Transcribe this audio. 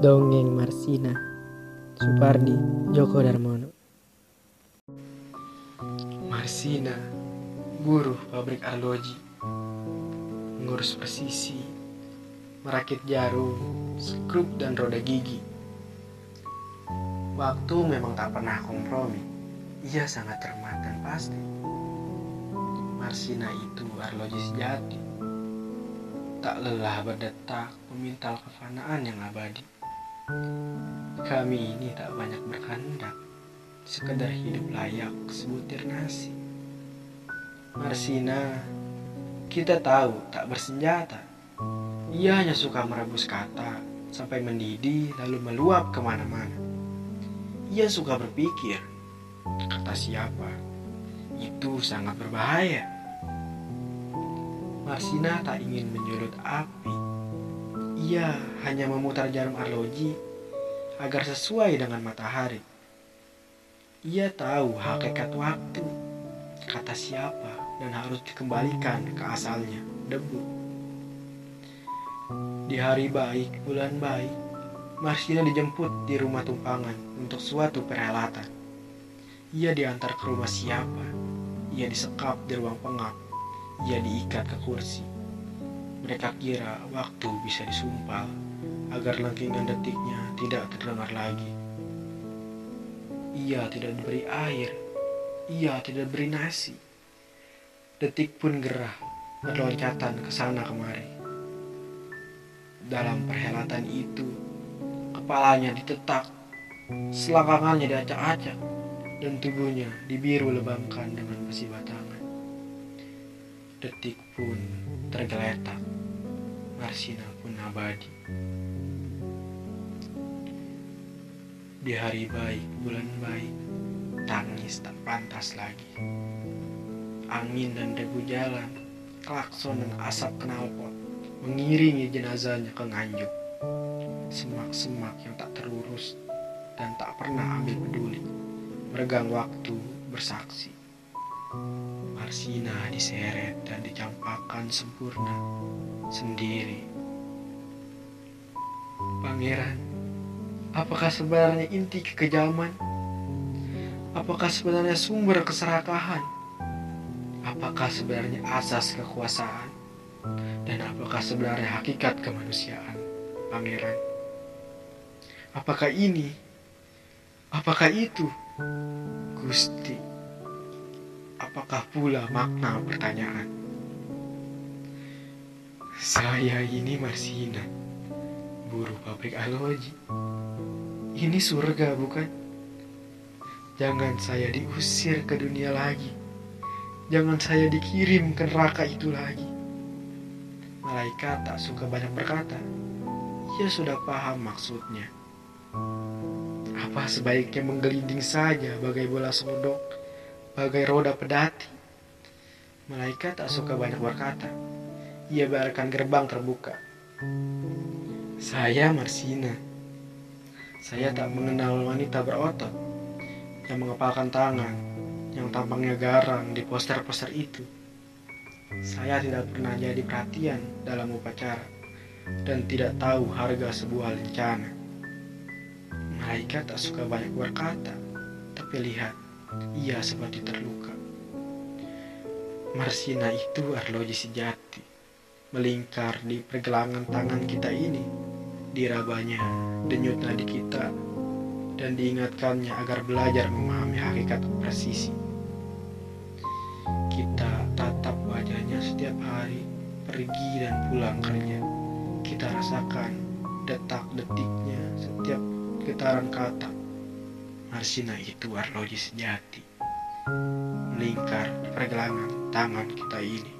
Dongeng Marsina Supardi Joko Darmono. Marsina Buruh pabrik arloji. Ngurus presisi Merakit jarum Skrup dan roda gigi. Waktu memang tak pernah kompromi. Ia sangat cermat dan pasti. Marsina itu arloji sejati Tak lelah berdetak memintal kefanaan yang abadi kami ini tak banyak berkehendak, sekedar hidup layak sebutir nasi. Marsina, kita tahu tak bersenjata. Ia hanya suka merebus kata sampai mendidih lalu meluap ke mana-mana. Ia suka berpikir, kata siapa, itu sangat berbahaya. Marsina tak ingin menyulut api ia hanya memutar jarum arloji agar sesuai dengan matahari. Ia tahu hakikat waktu, kata siapa, dan harus dikembalikan ke asalnya, debu. Di hari baik, bulan baik, Marsina dijemput di rumah tumpangan untuk suatu perhelatan. Ia diantar ke rumah siapa, ia disekap di ruang pengap, ia diikat ke kursi. Mereka kira waktu bisa disumpal agar langkingan detiknya tidak terdengar lagi. Ia tidak diberi air, ia tidak diberi nasi. Detik pun gerah berloncatan ke sana kemari. Dalam perhelatan itu, kepalanya ditetak, selangkangannya diacak-acak, dan tubuhnya dibiru lebamkan dengan besi batangan. Detik pun tergeletak, Marsina pun abadi. Di hari baik, bulan baik, tangis tak pantas lagi. Angin dan debu jalan, klakson dan asap knalpot mengiringi jenazahnya ke nganjuk. Semak-semak yang tak terurus dan tak pernah ambil peduli, meregang waktu bersaksi. Marsina diseret dan dicampakkan sempurna sendiri. Pangeran, apakah sebenarnya inti kekejaman? Apakah sebenarnya sumber keserakahan? Apakah sebenarnya asas kekuasaan? Dan apakah sebenarnya hakikat kemanusiaan, Pangeran? Apakah ini? Apakah itu? Gusti, apakah pula makna pertanyaan? Saya ini Marsina, buruh pabrik aloji. Ini surga bukan? Jangan saya diusir ke dunia lagi. Jangan saya dikirim ke neraka itu lagi. Malaikat tak suka banyak berkata. Ia sudah paham maksudnya. Apa sebaiknya menggelinding saja bagai bola sodok, bagai roda pedati. Malaikat tak suka banyak berkata. Ia biarkan gerbang terbuka. Saya Marsina. Saya tak mengenal wanita berotot yang mengepalkan tangan, yang tampangnya garang di poster-poster itu. Saya tidak pernah jadi perhatian dalam upacara dan tidak tahu harga sebuah lencana. Malaikat tak suka banyak berkata, tapi lihat, ia seperti terluka. Marsina itu arloji sejati, melingkar di pergelangan tangan kita ini, dirabanya denyut nadi kita, dan diingatkannya agar belajar memahami hakikat presisi. Kita tatap wajahnya setiap hari, pergi dan pulang kerja. Kita rasakan detak-detiknya setiap getaran kata. Marsina itu arloji sejati, melingkar pergelangan tangan kita ini.